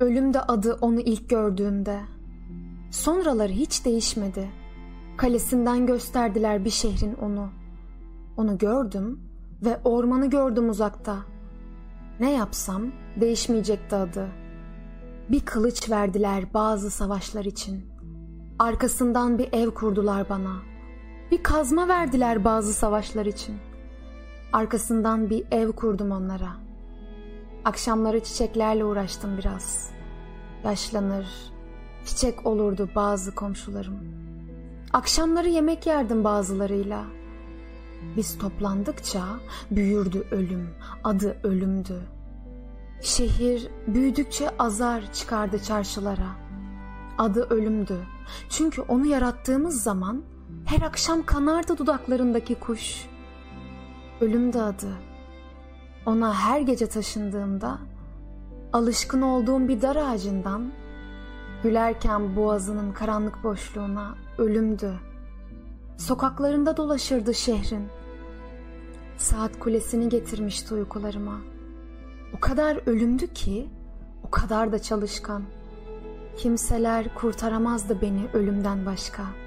Ölüm de adı onu ilk gördüğümde. Sonraları hiç değişmedi. Kalesinden gösterdiler bir şehrin onu. Onu gördüm ve ormanı gördüm uzakta. Ne yapsam değişmeyecekti adı. Bir kılıç verdiler bazı savaşlar için. Arkasından bir ev kurdular bana. Bir kazma verdiler bazı savaşlar için. Arkasından bir ev kurdum onlara. Akşamları çiçeklerle uğraştım biraz. Yaşlanır, çiçek olurdu bazı komşularım. Akşamları yemek yerdim bazılarıyla. Biz toplandıkça büyürdü ölüm, adı ölümdü. Şehir büyüdükçe azar çıkardı çarşılara. Adı ölümdü. Çünkü onu yarattığımız zaman her akşam kanardı dudaklarındaki kuş. Ölümdü adı. Ona her gece taşındığımda alışkın olduğum bir dar ağacından gülerken boğazının karanlık boşluğuna ölümdü. Sokaklarında dolaşırdı şehrin. Saat kulesini getirmişti uykularıma. O kadar ölümdü ki, o kadar da çalışkan. Kimseler kurtaramazdı beni ölümden başka.''